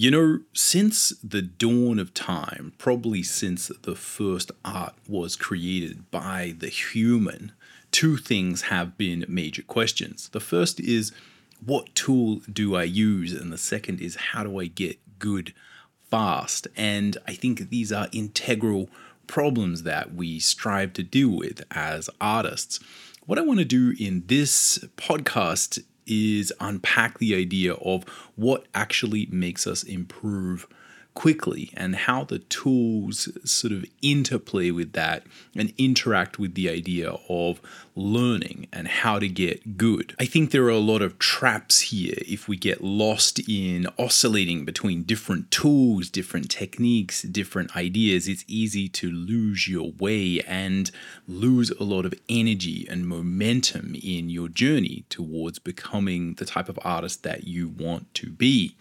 You know, since the dawn of time, probably since the first art was created by the human, two things have been major questions. The first is, what tool do I use? And the second is, how do I get good fast? And I think these are integral problems that we strive to deal with as artists. What I want to do in this podcast is unpack the idea of what actually makes us improve quickly and how the tools sort of interplay with that and interact with the idea of learning and how to get good. I think there are a lot of traps here if we get lost in oscillating between different tools, different techniques, different ideas. It's easy to lose your way and lose a lot of energy and momentum in your journey towards becoming the type of artist that you want to be.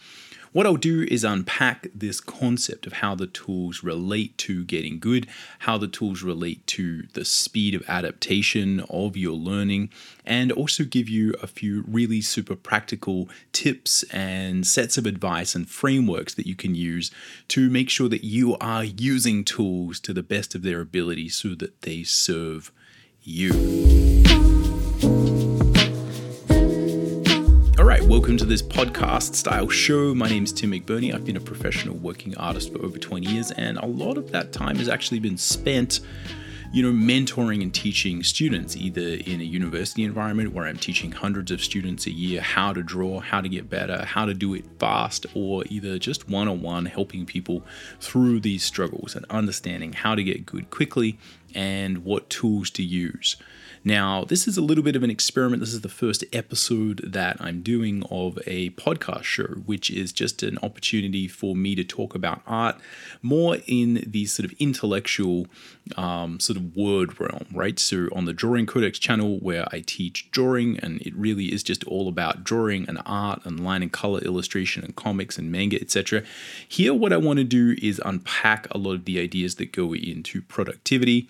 What I'll do is unpack this concept of how the tools relate to getting good, how the tools relate to the speed of adaptation of your learning, and also give you a few really super practical tips and sets of advice and frameworks that you can use to make sure that you are using tools to the best of their ability so that they serve you. Welcome to this podcast style show. My name is Tim McBurnie. I've been a professional working artist for over 20 years, and a lot of that time has actually been spent, you know, mentoring and teaching students, either in a university environment where I'm teaching hundreds of students a year how to draw, how to get better, how to do it fast, or either just one on one helping people through these struggles and understanding how to get good quickly and what tools to use. Now, this is a little bit of an experiment. This is the first episode that I'm doing of a podcast show, which is just an opportunity for me to talk about art more in the sort of intellectual um, sort of word realm, right? So, on the Drawing Codex channel, where I teach drawing, and it really is just all about drawing and art and line and color illustration and comics and manga, etc. Here, what I want to do is unpack a lot of the ideas that go into productivity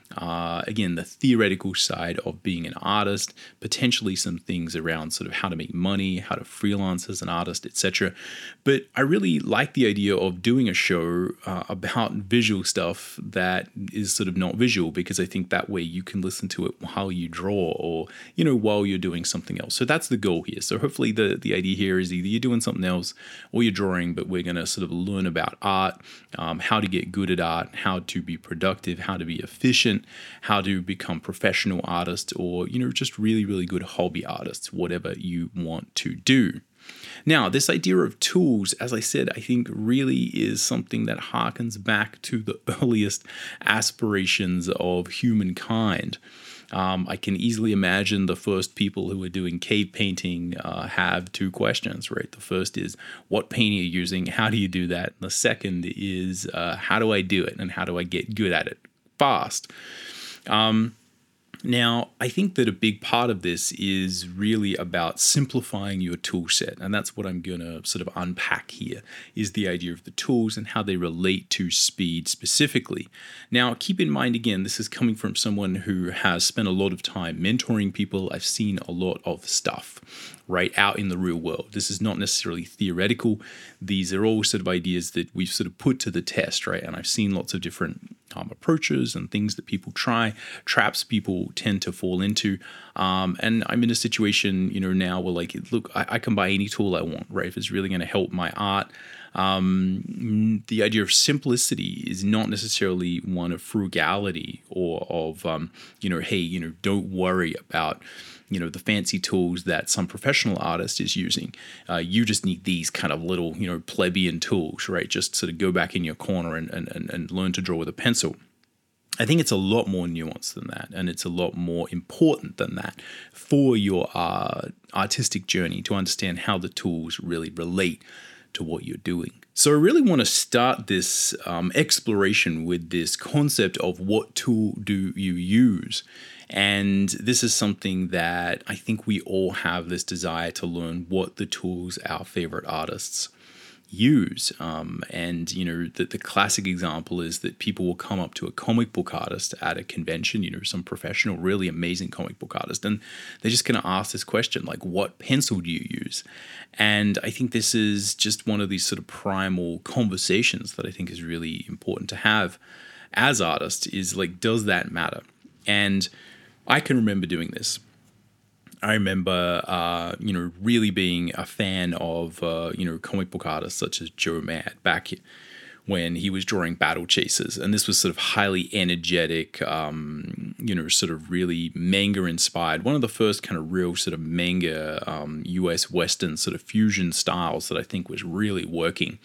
uh, again, the theoretical side of being an artist, potentially some things around sort of how to make money, how to freelance as an artist, etc. But I really like the idea of doing a show uh, about visual stuff that is sort of not visual because I think that way you can listen to it while you draw or you know while you're doing something else. So that's the goal here. So hopefully the the idea here is either you're doing something else or you're drawing, but we're going to sort of learn about art, um, how to get good at art, how to be productive, how to be efficient how to become professional artists or, you know, just really, really good hobby artists, whatever you want to do. Now, this idea of tools, as I said, I think really is something that harkens back to the earliest aspirations of humankind. Um, I can easily imagine the first people who were doing cave painting uh, have two questions, right? The first is, what paint are you using? How do you do that? And the second is, uh, how do I do it? And how do I get good at it fast. Um, now, I think that a big part of this is really about simplifying your tool set, and that's what I'm going to sort of unpack here is the idea of the tools and how they relate to speed specifically. Now, keep in mind again, this is coming from someone who has spent a lot of time mentoring people. I've seen a lot of stuff right out in the real world. This is not necessarily theoretical. These are all sort of ideas that we've sort of put to the test, right? And I've seen lots of different um, approaches and things that people try, traps people tend to fall into. Um, and I'm in a situation, you know, now where like, look, I, I can buy any tool I want, right? If it's really going to help my art. Um, the idea of simplicity is not necessarily one of frugality or of, um, you know, hey, you know, don't worry about you know the fancy tools that some professional artist is using. Uh, you just need these kind of little you know plebeian tools, right? Just sort of go back in your corner and, and, and learn to draw with a pencil. I think it's a lot more nuanced than that, and it's a lot more important than that for your uh, artistic journey to understand how the tools really relate to what you're doing. So, I really want to start this um, exploration with this concept of what tool do you use and this is something that I think we all have this desire to learn what the tools our favorite artists use. Um, and, you know, the, the classic example is that people will come up to a comic book artist at a convention, you know, some professional, really amazing comic book artist, and they're just going to ask this question, like, what pencil do you use? And I think this is just one of these sort of primal conversations that I think is really important to have as artists is like, does that matter? And I can remember doing this I remember, uh, you know, really being a fan of, uh, you know, comic book artists such as Joe Mad back when he was drawing Battle Chasers. And this was sort of highly energetic, um, you know, sort of really manga inspired. One of the first kind of real sort of manga um, US Western sort of fusion styles that I think was really working.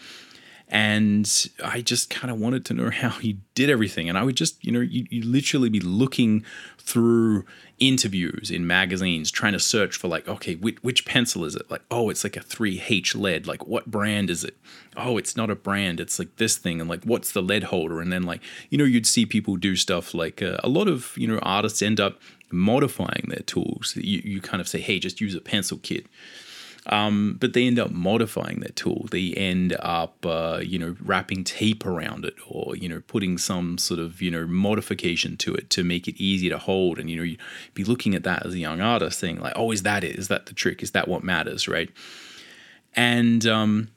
And I just kind of wanted to know how he did everything. And I would just, you know, you, you literally be looking through interviews in magazines trying to search for like okay which, which pencil is it? Like oh it's like a 3h lead. Like what brand is it? Oh it's not a brand. It's like this thing. And like what's the lead holder? And then like you know you'd see people do stuff like uh, a lot of you know artists end up modifying their tools. You, you kind of say hey just use a pencil kit um, but they end up modifying their tool. They end up, uh, you know, wrapping tape around it, or you know, putting some sort of you know modification to it to make it easy to hold. And you know, you be looking at that as a young artist, saying like, "Oh, is that it? Is that the trick? Is that what matters?" Right? And um,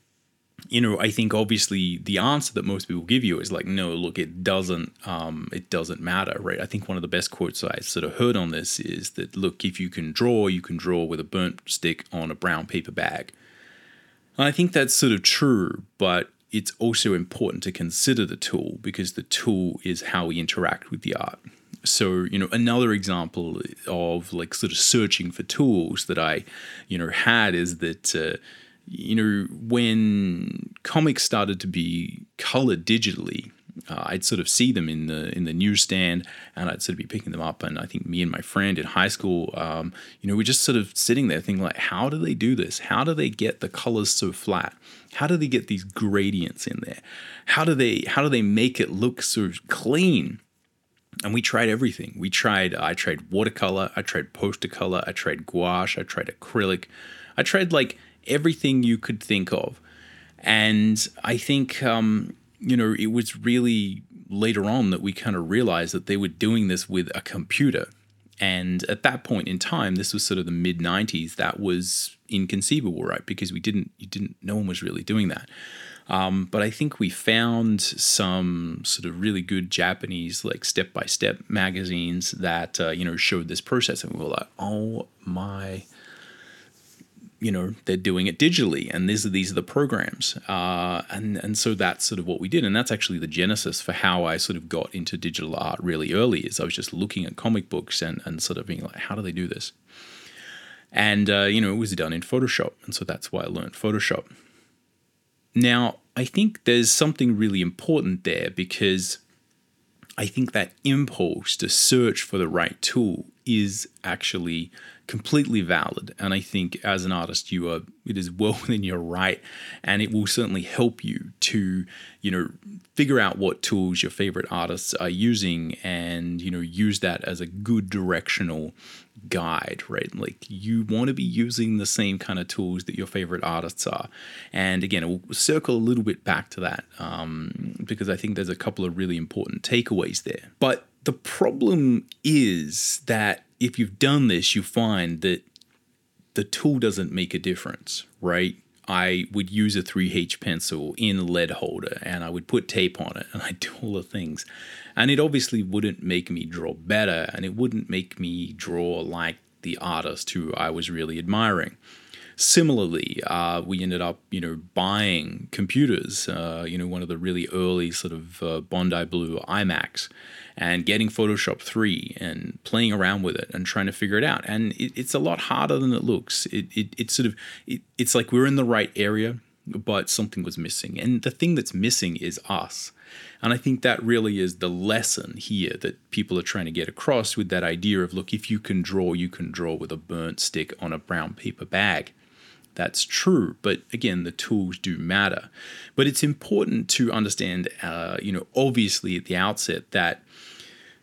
you know, I think obviously the answer that most people give you is like, no, look, it doesn't, um, it doesn't matter, right? I think one of the best quotes I sort of heard on this is that, look, if you can draw, you can draw with a burnt stick on a brown paper bag. And I think that's sort of true, but it's also important to consider the tool because the tool is how we interact with the art. So, you know, another example of like sort of searching for tools that I, you know, had is that, uh, you know, when comics started to be colored digitally, uh, I'd sort of see them in the in the newsstand, and I'd sort of be picking them up. And I think me and my friend in high school, um, you know, we're just sort of sitting there thinking like, how do they do this? How do they get the colors so flat? How do they get these gradients in there? How do they how do they make it look so clean? And we tried everything. We tried. I tried watercolor. I tried poster color. I tried gouache. I tried acrylic. I tried like everything you could think of. And I think, um, you know, it was really later on that we kind of realized that they were doing this with a computer. And at that point in time, this was sort of the mid 90s, that was inconceivable, right? Because we didn't, you didn't, no one was really doing that. Um, but I think we found some sort of really good Japanese, like step by step magazines that, uh, you know, showed this process. And we were like, oh my you know they're doing it digitally and these are these are the programs. Uh, and and so that's sort of what we did and that's actually the genesis for how I sort of got into digital art really early is I was just looking at comic books and and sort of being like how do they do this? And uh, you know it was done in Photoshop and so that's why I learned Photoshop. Now I think there's something really important there because I think that impulse to search for the right tool is actually completely valid. And I think as an artist, you are it is well within your right, and it will certainly help you to you know figure out what tools your favorite artists are using, and you know use that as a good directional guide, right? Like you want to be using the same kind of tools that your favorite artists are. And again, we'll circle a little bit back to that um, because I think there's a couple of really important takeaways there. But the problem is that if you've done this, you find that the tool doesn't make a difference, right? I would use a 3H pencil in a lead holder and I would put tape on it and I'd do all the things. And it obviously wouldn't make me draw better and it wouldn't make me draw like the artist who I was really admiring. Similarly, uh, we ended up, you know, buying computers. Uh, you know, one of the really early sort of uh, Bondi Blue iMacs, and getting Photoshop 3 and playing around with it and trying to figure it out. And it, it's a lot harder than it looks. It, it it's sort of it, it's like we're in the right area, but something was missing. And the thing that's missing is us. And I think that really is the lesson here that people are trying to get across with that idea of look, if you can draw, you can draw with a burnt stick on a brown paper bag that's true. But again, the tools do matter. But it's important to understand, uh, you know, obviously at the outset that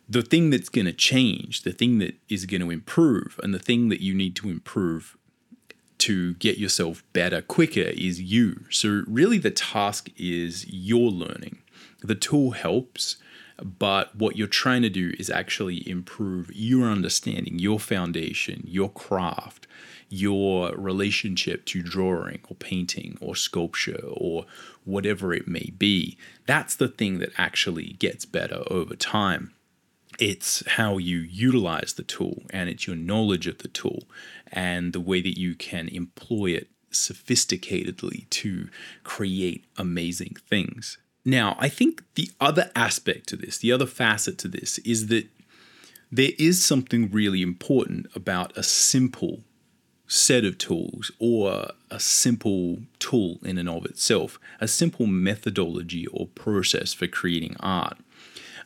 the thing that's going to change, the thing that is going to improve, and the thing that you need to improve to get yourself better quicker is you. So, really, the task is your learning. The tool helps, but what you're trying to do is actually improve your understanding, your foundation, your craft, your relationship to drawing or painting or sculpture or whatever it may be. That's the thing that actually gets better over time it's how you utilize the tool and it's your knowledge of the tool and the way that you can employ it sophisticatedly to create amazing things. Now, I think the other aspect to this, the other facet to this, is that there is something really important about a simple set of tools or a simple tool in and of itself, a simple methodology or process for creating art.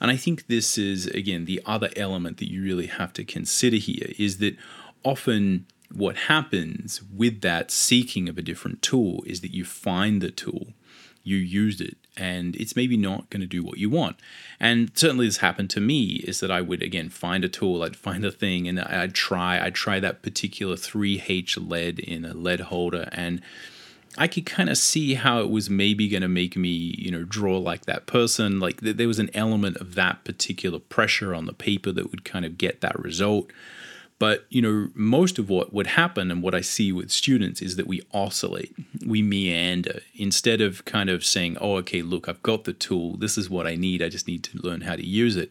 And I think this is, again, the other element that you really have to consider here is that often what happens with that seeking of a different tool is that you find the tool, you use it, and it's maybe not going to do what you want. And certainly this happened to me is that I would again find a tool, I'd find a thing, and I'd try, I'd try that particular 3H lead in a lead holder, and I could kind of see how it was maybe going to make me, you know, draw like that person. Like th- there was an element of that particular pressure on the paper that would kind of get that result. But, you know, most of what would happen and what I see with students is that we oscillate, we meander. Instead of kind of saying, oh, okay, look, I've got the tool, this is what I need, I just need to learn how to use it.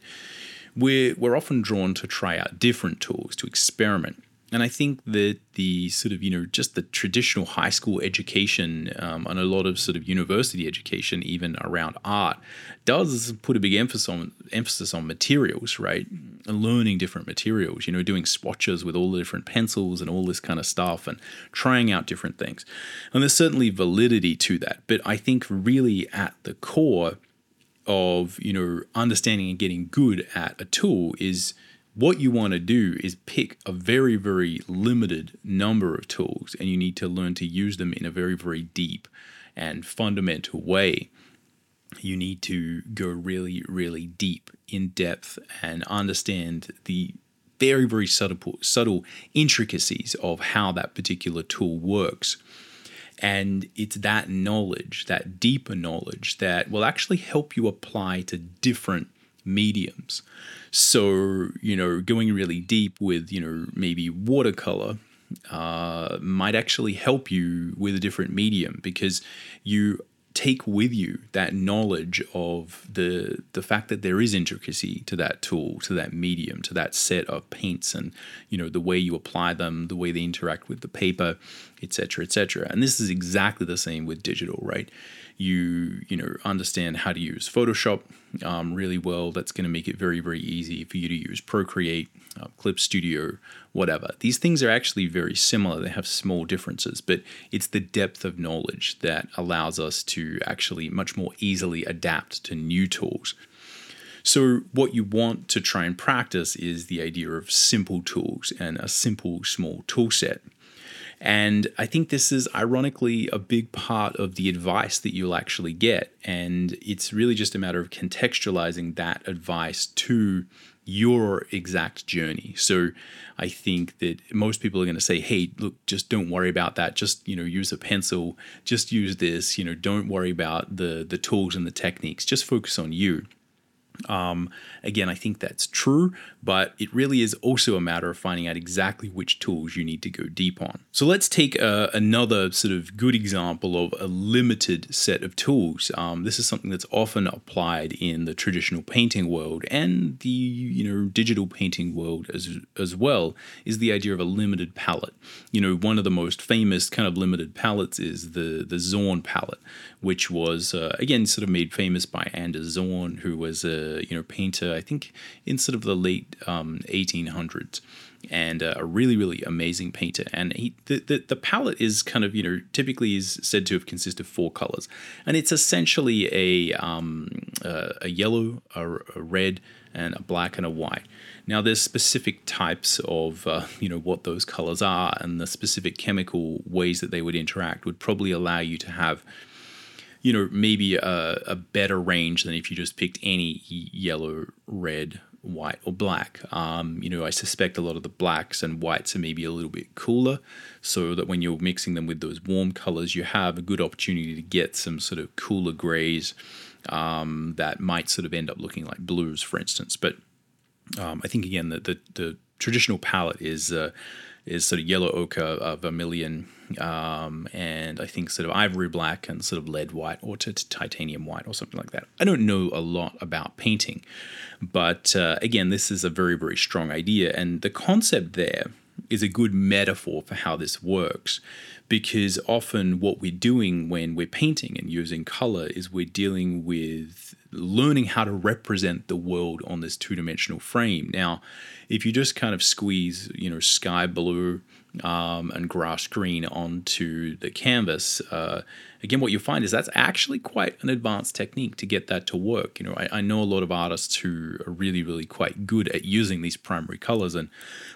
We're, we're often drawn to try out different tools, to experiment. And I think that the sort of, you know, just the traditional high school education um, and a lot of sort of university education, even around art, does put a big emphasis on emphasis on materials, right? And learning different materials, you know, doing swatches with all the different pencils and all this kind of stuff and trying out different things. And there's certainly validity to that. But I think really at the core of, you know, understanding and getting good at a tool is – what you want to do is pick a very, very limited number of tools, and you need to learn to use them in a very, very deep and fundamental way. You need to go really, really deep in depth and understand the very, very subtle, subtle intricacies of how that particular tool works. And it's that knowledge, that deeper knowledge, that will actually help you apply to different mediums. So, you know, going really deep with, you know, maybe watercolor uh, might actually help you with a different medium because you take with you that knowledge of the the fact that there is intricacy to that tool to that medium to that set of paints and you know the way you apply them the way they interact with the paper etc etc and this is exactly the same with digital right you you know understand how to use Photoshop um, really well. That's going to make it very very easy for you to use Procreate, uh, Clip Studio, whatever. These things are actually very similar. They have small differences, but it's the depth of knowledge that allows us to actually much more easily adapt to new tools. So, what you want to try and practice is the idea of simple tools and a simple small tool set. And I think this is ironically a big part of the advice that you'll actually get. And it's really just a matter of contextualizing that advice to your exact journey. So I think that most people are going to say, "Hey, look, just don't worry about that. Just, you know, use a pencil, just use this, you know, don't worry about the the tools and the techniques. Just focus on you." Um, again, I think that's true, but it really is also a matter of finding out exactly which tools you need to go deep on. So let's take uh, another sort of good example of a limited set of tools. Um, this is something that's often applied in the traditional painting world and the you know digital painting world as as well. Is the idea of a limited palette. You know, one of the most famous kind of limited palettes is the the Zorn palette, which was uh, again sort of made famous by Anders Zorn, who was a you know painter I think in sort of the late um, 1800s, and uh, a really really amazing painter. And he the, the the palette is kind of you know typically is said to have consisted of four colors, and it's essentially a um, uh, a yellow, a, a red, and a black and a white. Now, there's specific types of, uh, you know, what those colors are, and the specific chemical ways that they would interact would probably allow you to have you know, maybe a, a better range than if you just picked any yellow, red, white or black. Um, you know, I suspect a lot of the blacks and whites are maybe a little bit cooler, so that when you're mixing them with those warm colors, you have a good opportunity to get some sort of cooler grays um, that might sort of end up looking like blues, for instance. But um, I think again that the, the traditional palette is uh, is sort of yellow ochre, uh, vermilion, um, and I think sort of ivory black and sort of lead white or t- titanium white or something like that. I don't know a lot about painting, but uh, again, this is a very very strong idea, and the concept there is a good metaphor for how this works because often what we're doing when we're painting and using color is we're dealing with learning how to represent the world on this two-dimensional frame. Now, if you just kind of squeeze, you know, sky blue um, and grass green onto the canvas, uh, again, what you'll find is that's actually quite an advanced technique to get that to work. You know, I, I, know a lot of artists who are really, really quite good at using these primary colors, and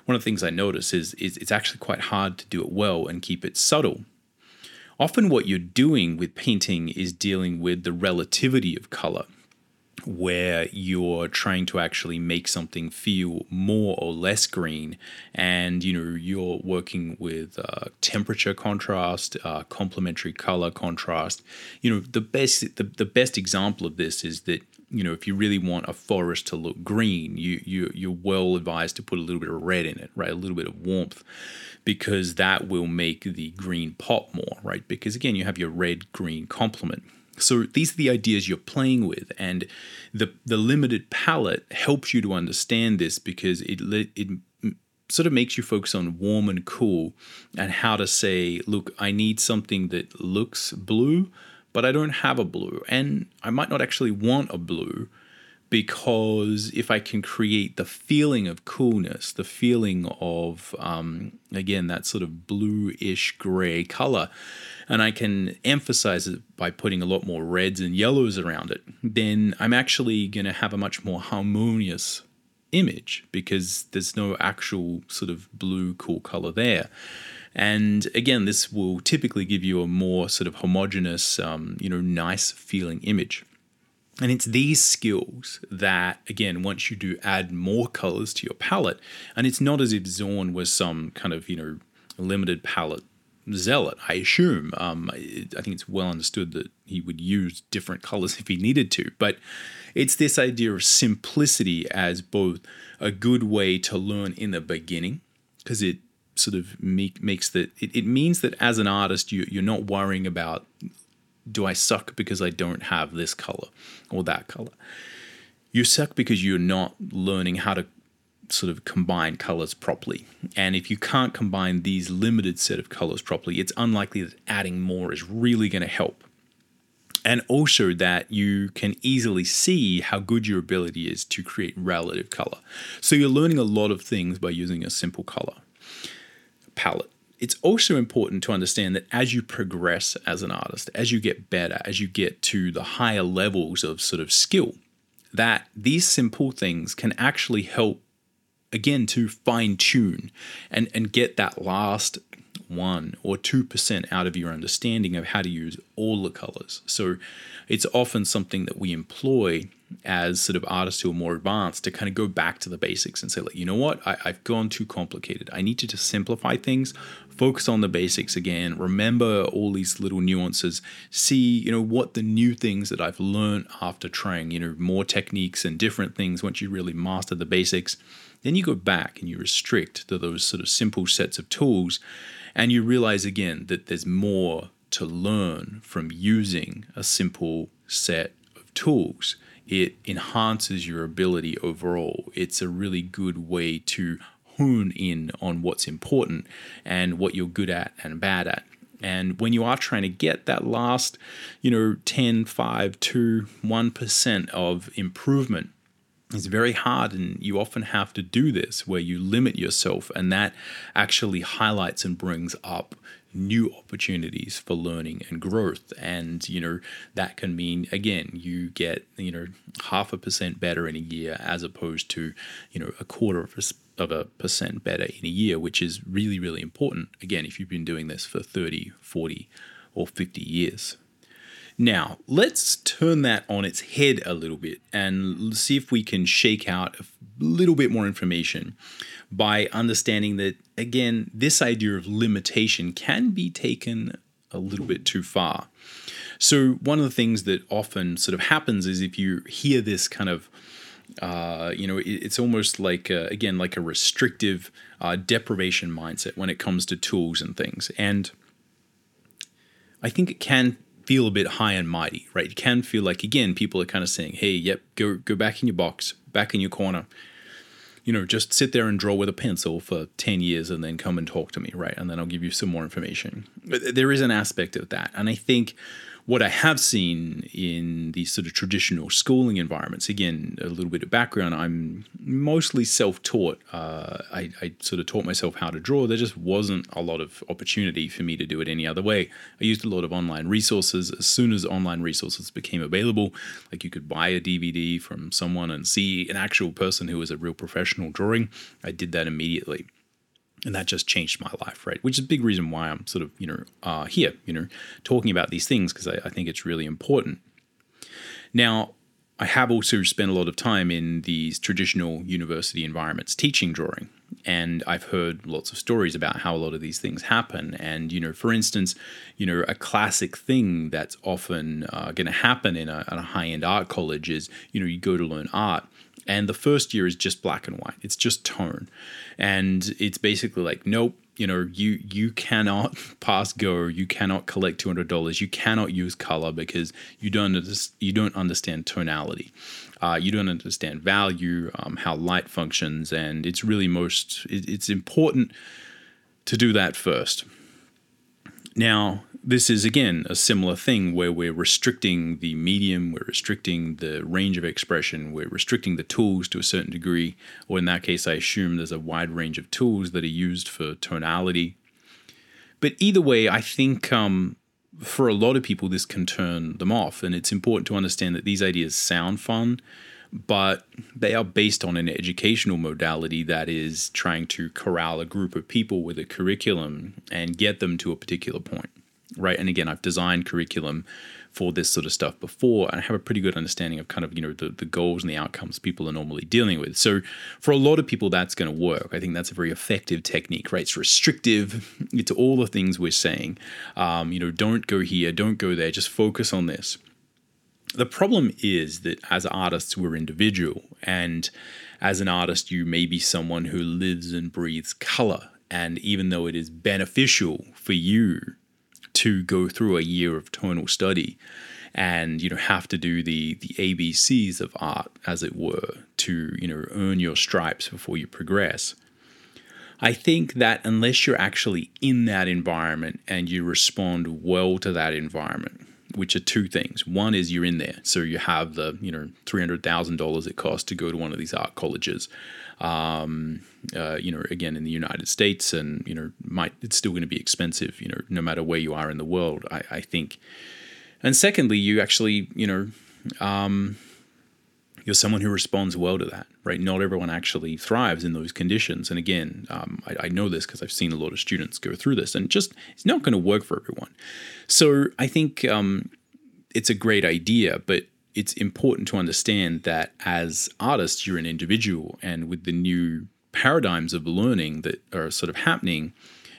one of the things I notice is, is it's actually quite hard to do it well and keep it subtle. Often, what you're doing with painting is dealing with the relativity of color where you're trying to actually make something feel more or less green. And you know you're working with uh, temperature contrast uh, complementary color contrast. You know the best the, the best example of this is that you know if you really want a forest to look green you, you you're well advised to put a little bit of red in it right? A little bit of warmth because that will make the green pop more right? Because again you have your red green complement so these are the ideas you're playing with, and the the limited palette helps you to understand this because it it sort of makes you focus on warm and cool, and how to say, look, I need something that looks blue, but I don't have a blue, and I might not actually want a blue, because if I can create the feeling of coolness, the feeling of, um, again, that sort of bluish gray color, and I can emphasize it by putting a lot more reds and yellows around it, then I'm actually going to have a much more harmonious image because there's no actual sort of blue cool color there. And again, this will typically give you a more sort of homogeneous, um, you know, nice feeling image. And it's these skills that, again, once you do add more colors to your palette, and it's not as if Zorn was some kind of, you know, limited palette zealot, I assume. Um, I think it's well understood that he would use different colors if he needed to. But it's this idea of simplicity as both a good way to learn in the beginning, because it sort of make, makes that, it, it means that as an artist, you, you're not worrying about do I suck because I don't have this color or that color? You suck because you're not learning how to sort of combine colors properly. And if you can't combine these limited set of colors properly, it's unlikely that adding more is really going to help. And also that you can easily see how good your ability is to create relative color. So you're learning a lot of things by using a simple color palette it's also important to understand that as you progress as an artist, as you get better, as you get to the higher levels of sort of skill, that these simple things can actually help again to fine tune and, and get that last one or two percent out of your understanding of how to use all the colors. So it's often something that we employ as sort of artists who are more advanced to kind of go back to the basics and say, like, you know what, I, have gone too complicated. I need to just simplify things, focus on the basics again, remember all these little nuances, see, you know, what the new things that I've learned after trying, you know, more techniques and different things once you really master the basics. Then you go back and you restrict to those sort of simple sets of tools, and you realize again that there's more to learn from using a simple set of tools it enhances your ability overall. It's a really good way to hone in on what's important and what you're good at and bad at. And when you are trying to get that last, you know, 10, 5, 2, 1% of improvement, it's very hard and you often have to do this where you limit yourself and that actually highlights and brings up new opportunities for learning and growth and you know that can mean again you get you know half a percent better in a year as opposed to you know a quarter of a, of a percent better in a year which is really really important again if you've been doing this for 30 40 or 50 years now, let's turn that on its head a little bit and see if we can shake out a little bit more information by understanding that, again, this idea of limitation can be taken a little bit too far. So, one of the things that often sort of happens is if you hear this kind of uh, you know, it, it's almost like a, again like a restrictive uh, deprivation mindset when it comes to tools and things, and I think it can feel a bit high and mighty, right? It can feel like again people are kind of saying, "Hey, yep, go go back in your box, back in your corner." You know, just sit there and draw with a pencil for 10 years and then come and talk to me, right? And then I'll give you some more information. There is an aspect of that. And I think what I have seen in these sort of traditional schooling environments, again, a little bit of background, I'm mostly self taught. Uh, I, I, sort of taught myself how to draw. There just wasn't a lot of opportunity for me to do it any other way. I used a lot of online resources. As soon as online resources became available, like you could buy a DVD from someone and see an actual person who was a real professional drawing, I did that immediately and that just changed my life right? Which is a big reason why i'm sort of you know uh, here you know talking about these things because I, I, think it's really important. Now i have also spent a lot of time in these traditional university environments teaching drawing. And i've heard lots of stories about how a lot of these things happen. And you know for instance you know a classic thing that's often uh, going to happen in a, a high-end art college is you know you go to learn art and the first year is just black and white. It's just tone. And it's basically like nope you know you you cannot pass go. You cannot collect $200 you cannot use color because you don't you don't understand tonality. Uh, you don't understand value um, how light functions. And it's really most it, it's important to do that first. Now this is again a similar thing where we're restricting the medium, we're restricting the range of expression, we're restricting the tools to a certain degree, or in that case, I assume there's a wide range of tools that are used for tonality. But either way, I think um, for a lot of people, this can turn them off, and it's important to understand that these ideas sound fun. But they are based on an educational modality that is trying to corral a group of people with a curriculum and get them to a particular point right? And again, I've designed curriculum for this sort of stuff before, and I have a pretty good understanding of kind of you know the, the goals and the outcomes people are normally dealing with. So for a lot of people, that's going to work. I think that's a very effective technique, right? It's restrictive. It's all the things we're saying. Um, you know, don't go here, don't go there. Just focus on this. The problem is that as artists, we're individual, and as an artist, you may be someone who lives and breathes color. And even though it is beneficial for you to go through a year of tonal study and you know have to do the the ABCs of art as it were to you know earn your stripes before you progress. I think that unless you're actually in that environment and you respond well to that environment, which are two things. One is you're in there, so you have the you know three hundred thousand dollars it costs to go to one of these art colleges um, uh, you know, again in the United States, and you know, might it's still going to be expensive, you know, no matter where you are in the world. I, I think, and secondly, you actually, you know, um, you're someone who responds well to that, right? Not everyone actually thrives in those conditions, and again, um, I, I, know this because I've seen a lot of students go through this, and just it's not going to work for everyone. So I think um, it's a great idea, but it's important to understand that as artists, you're an individual, and with the new paradigms of learning that are sort of happening,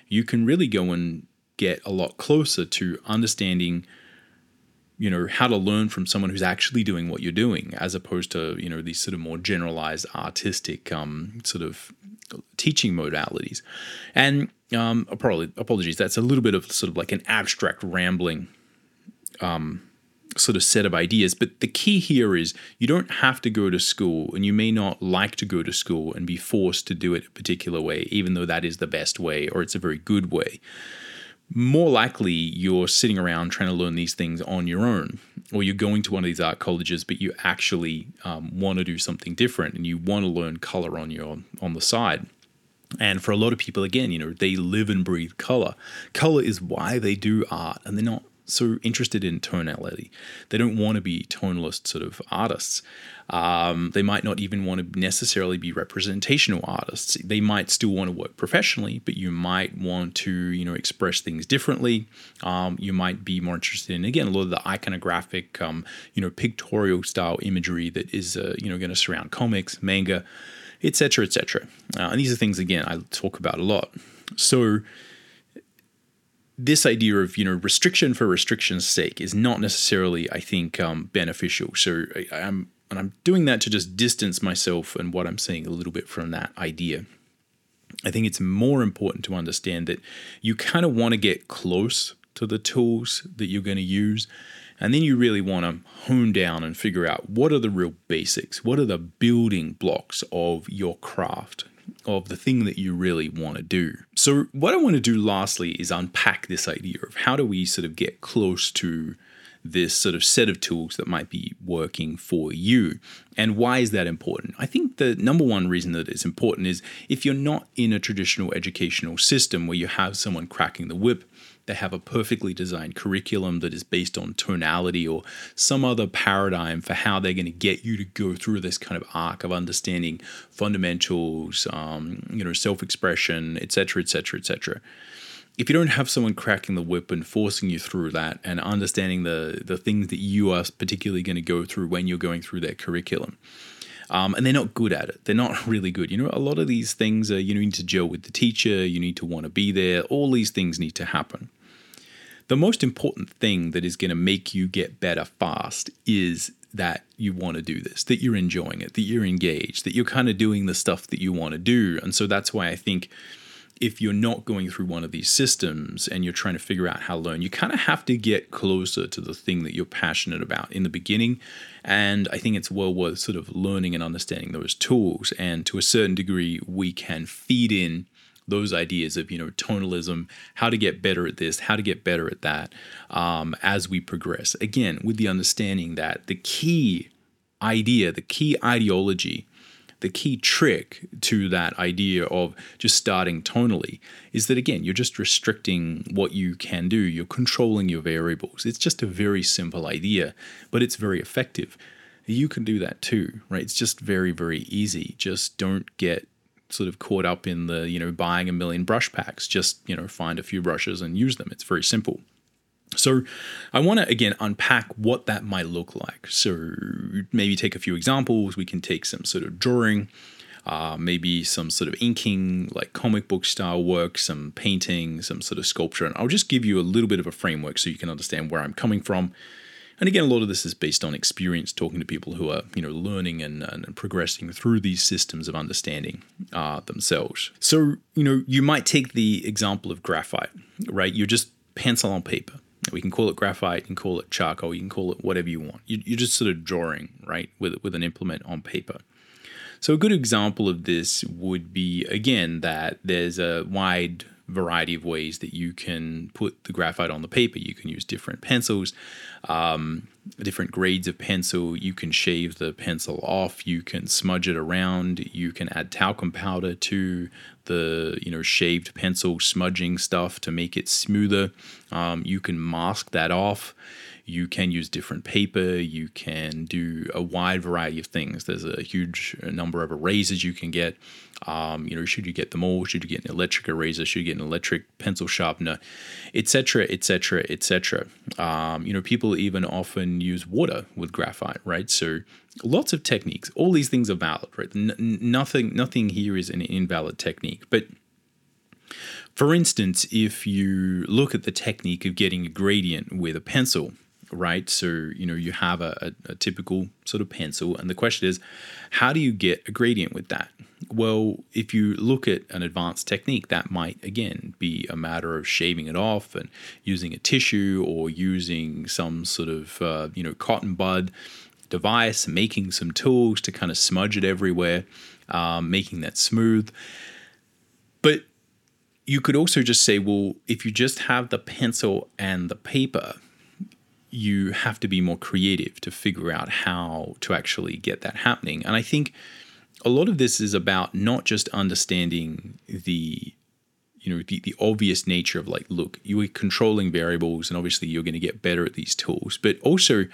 you can really go and get a lot closer to understanding you know how to learn from someone who's actually doing what you're doing as opposed to you know these sort of more generalized artistic um, sort of teaching modalities. And um, apologies that's a little bit of sort of like an abstract rambling um, sort of set of ideas. But the key here is you don't have to go to school, and you may not like to go to school and be forced to do it a particular way, even though that is the best way or it's a very good way. More likely, you're sitting around trying to learn these things on your own, or you're going to one of these art colleges, but you actually um, want to do something different and you want to learn color on your on the side. And for a lot of people, again, you know, they live and breathe color. Color is why they do art, and they're not so interested in tonality. They don't want to be tonalist sort of artists. Um, they might not even want to necessarily be representational artists. They might still want to work professionally, but you might want to, you know, express things differently. Um, you might be more interested in again a lot of the iconographic, um, you know, pictorial style imagery that is, uh, you know, going to surround comics, manga etc., etc. Uh, and these are things again I talk about a lot. So this idea of you know restriction for restriction's sake is not necessarily, I think, um, beneficial. So I, I'm and I'm doing that to just distance myself and what I'm saying a little bit from that idea. I think it's more important to understand that you kind of want to get close to the tools that you're going to use. And then you really want to hone down and figure out what are the real basics, what are the building blocks of your craft, of the thing that you really want to do. So, what I want to do lastly is unpack this idea of how do we sort of get close to this sort of set of tools that might be working for you. And why is that important? I think the number one reason that it's important is if you're not in a traditional educational system where you have someone cracking the whip, they have a perfectly designed curriculum that is based on tonality or some other paradigm for how they're going to get you to go through this kind of arc of understanding fundamentals, um, you know, self-expression, etc., etc., etc if you don't have someone cracking the whip and forcing you through that and understanding the the things that you are particularly going to go through when you're going through their curriculum um, and they're not good at it they're not really good you know a lot of these things are you need to gel with the teacher you need to want to be there all these things need to happen the most important thing that is going to make you get better fast is that you want to do this, that you're enjoying it, that you're engaged, that you're kind of doing the stuff that you want to do. And so that's why I think if you're not going through one of these systems and you're trying to figure out how to learn, you kind of have to get closer to the thing that you're passionate about in the beginning. And I think it's well worth sort of learning and understanding those tools. And to a certain degree, we can feed in those ideas of you know tonalism how to get better at this how to get better at that um, as we progress. Again with the understanding that the key idea the key ideology the key trick to that idea of just starting tonally is that again you're just restricting what you can do. You're controlling your variables. It's just a very simple idea but it's very effective. You can do that too right? It's just very very easy. Just don't get sort of caught up in the you know buying a million brush packs just you know find a few brushes and use them it's very simple so, I want to again unpack what that might look like. So, maybe take a few examples. We can take some sort of drawing, uh, maybe some sort of inking, like comic book style work, some painting, some sort of sculpture. And I'll just give you a little bit of a framework so you can understand where I'm coming from. And again, a lot of this is based on experience, talking to people who are, you know, learning and, and progressing through these systems of understanding uh, themselves. So, you know, you might take the example of graphite, right? You're just pencil on paper we can call it graphite, you can call it charcoal, you can call it whatever you want. You, are just sort of drawing, right, with, with an implement on paper. So, a good example of this would be, again, that there's a wide variety of ways that you can put the graphite on the paper. You can use different pencils, um, different grades of pencil. You can shave the pencil off. You can smudge it around. You can add talcum powder to the you know shaved pencil smudging stuff to make it smoother. Um, you can mask that off. You can use different paper. You can do a wide variety of things. There's a huge number of erasers you can get. Um, you know, should you get them all? Should you get an electric eraser? Should you get an electric pencil sharpener, etc., etc., etc. You know, people even often use water with graphite, right? So lots of techniques. All these things are valid, right? N- nothing, nothing here is an invalid technique, but for instance, if you look at the technique of getting a gradient with a pencil, right? So, you know, you have a, a, a, typical sort of pencil, and the question is, how do you get a gradient with that? Well, if you look at an advanced technique, that might again be a matter of shaving it off and using a tissue or using some sort of, uh, you know, cotton bud device, making some tools to kind of smudge it everywhere, um, making that smooth. But you could also just say, well, if you just have the pencil and the paper, you have to be more creative to figure out how to actually get that happening. And I think a lot of this is about not just understanding the you know the, the obvious nature of like look you are controlling variables and obviously you're going to get better at these tools but also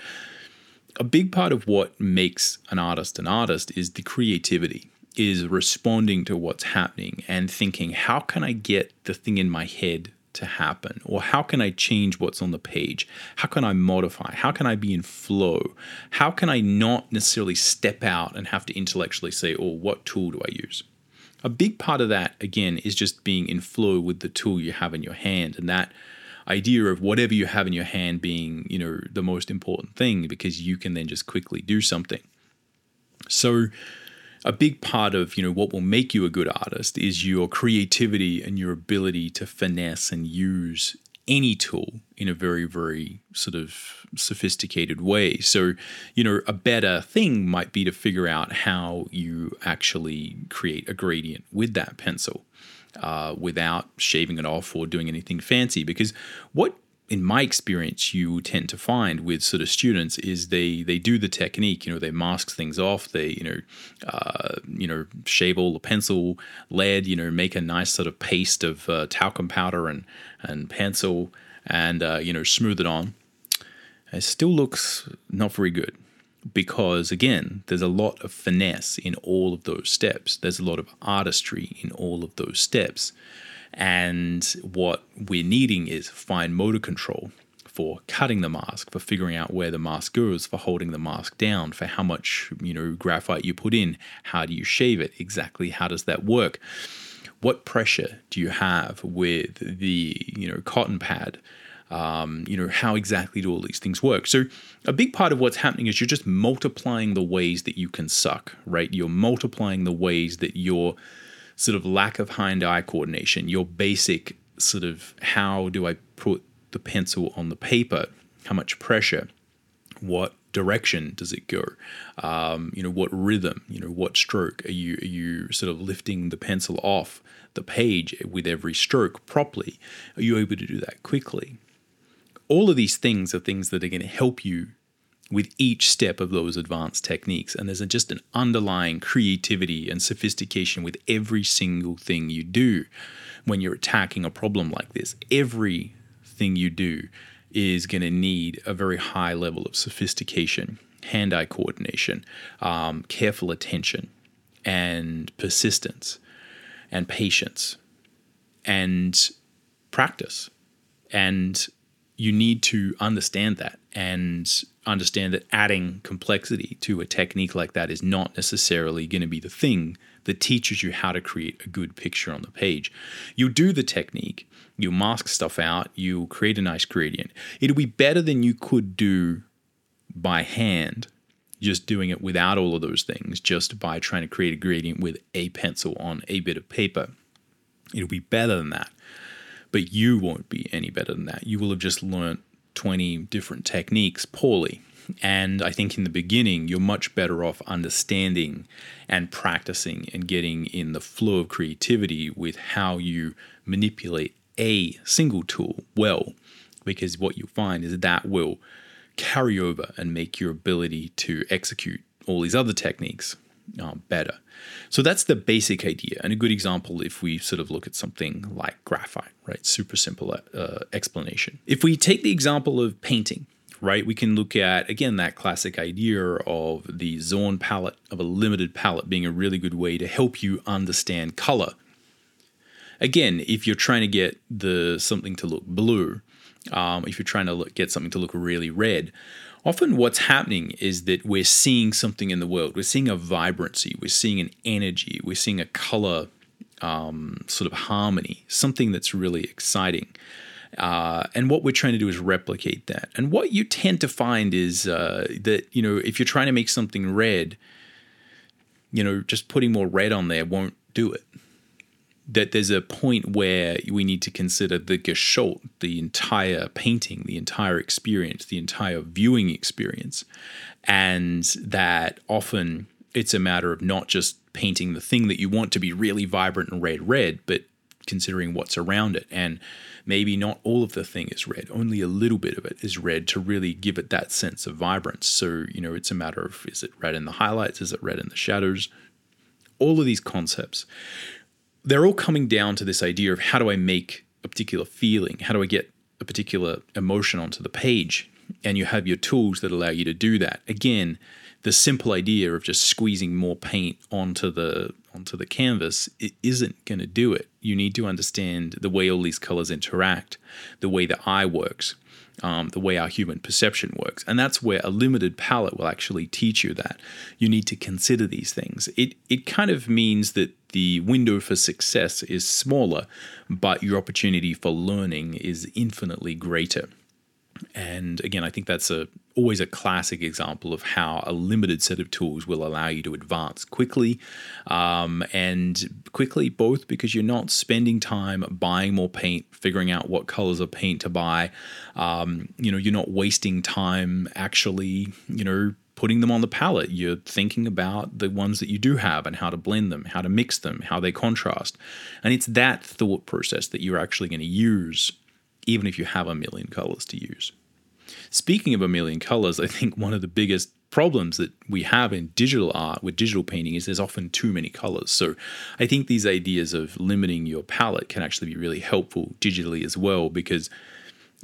a big part of what makes an artist an artist is the creativity is responding to what's happening and thinking how can i get the thing in my head to happen? Or how can I change what's on the page? How can I modify? How can I be in flow? How can I not necessarily step out and have to intellectually say, oh, what tool do I use? A big part of that, again, is just being in flow with the tool you have in your hand. And that idea of whatever you have in your hand being, you know, the most important thing because you can then just quickly do something. So, a big part of you know what will make you a good artist is your creativity and your ability to finesse and use any tool in a very very sort of sophisticated way. So you know a better thing might be to figure out how you actually create a gradient with that pencil uh, without shaving it off or doing anything fancy. Because what in my experience, you tend to find with sort of students is they they do the technique. You know, they mask things off. They you know, uh, you know, shave all the pencil lead. You know, make a nice sort of paste of uh, talcum powder and and pencil, and uh, you know, smooth it on. It still looks not very good because again, there's a lot of finesse in all of those steps. There's a lot of artistry in all of those steps. And what we're needing is fine motor control for cutting the mask, for figuring out where the mask goes, for holding the mask down, for how much, you know, graphite you put in, how do you shave it, exactly how does that work? What pressure do you have with the, you know, cotton pad? Um, you know, how exactly do all these things work? So, a big part of what's happening is you're just multiplying the ways that you can suck, right? You're multiplying the ways that you're sort of lack of hand eye coordination, your basic sort of how do I put the pencil on the paper, how much pressure, what direction does it go, um, you know, what rhythm, you know, what stroke? Are you, are you sort of lifting the pencil off the page with every stroke properly? Are you able to do that quickly? All of these things are things that are going to help you with each step of those advanced techniques. And there's just an underlying creativity and sophistication with every single thing you do when you're attacking a problem like this. Everything you do is going to need a very high level of sophistication, hand eye coordination, um, careful attention, and persistence, and patience, and practice. And you need to understand that and understand that adding complexity to a technique like that is not necessarily going to be the thing that teaches you how to create a good picture on the page. You do the technique, you mask stuff out, you create a nice gradient. It'll be better than you could do by hand, just doing it without all of those things, just by trying to create a gradient with a pencil on a bit of paper. It'll be better than that but you won't be any better than that. You will have just learned 20 different techniques poorly. And I think in the beginning, you're much better off understanding and practicing and getting in the flow of creativity with how you manipulate a single tool well, because what you'll find is that will carry over and make your ability to execute all these other techniques uh, better. So that's the basic idea. And a good example, if we sort of look at something like graphite, right? Super simple uh, explanation. If we take the example of painting, right, we can look at, again, that classic idea of the Zorn palette, of a limited palette being a really good way to help you understand color. Again, if you're trying to get the something to look blue, um, if you're trying to look, get something to look really red, often what's happening is that we're seeing something in the world. We're seeing a vibrancy, we're seeing an energy, we're seeing a color um, sort of harmony, something that's really exciting. Uh, and what we're trying to do is replicate that. And what you tend to find is uh, that, you know, if you're trying to make something red, you know, just putting more red on there won't do it that there's a point where we need to consider the Gestalt, the entire painting, the entire experience, the entire viewing experience, and that often it's a matter of not just painting the thing that you want to be really vibrant and red, red, but considering what's around it. And maybe not all of the thing is red, only a little bit of it is red to really give it that sense of vibrance. So, you know, it's a matter of is it red in the highlights? Is it red in the shadows? All of these concepts they're all coming down to this idea of how do I make a particular feeling? How do I get a particular emotion onto the page? and you have your tools that allow you to do that. Again, the simple idea of just squeezing more paint onto the onto the canvas it isn't going to do it. You need to understand the way all these colors interact, the way the eye works, um, the way our human perception works, and that's where a limited palette will actually teach you that. You need to consider these things. It it kind of means that the window for success is smaller, but your opportunity for learning is infinitely greater. And again, I think that's a always a classic example of how a limited set of tools will allow you to advance quickly, um, and quickly both because you're not spending time buying more paint, figuring out what colors of paint to buy. Um, you know, you're not wasting time actually, you know, putting them on the palette. You're thinking about the ones that you do have and how to blend them, how to mix them, how they contrast. And it's that thought process that you're actually going to use even if you have a million colors to use. Speaking of a million colors, I think one of the biggest problems that we have in digital art with digital painting is there's often too many colors. So I think these ideas of limiting your palette can actually be really helpful digitally as well because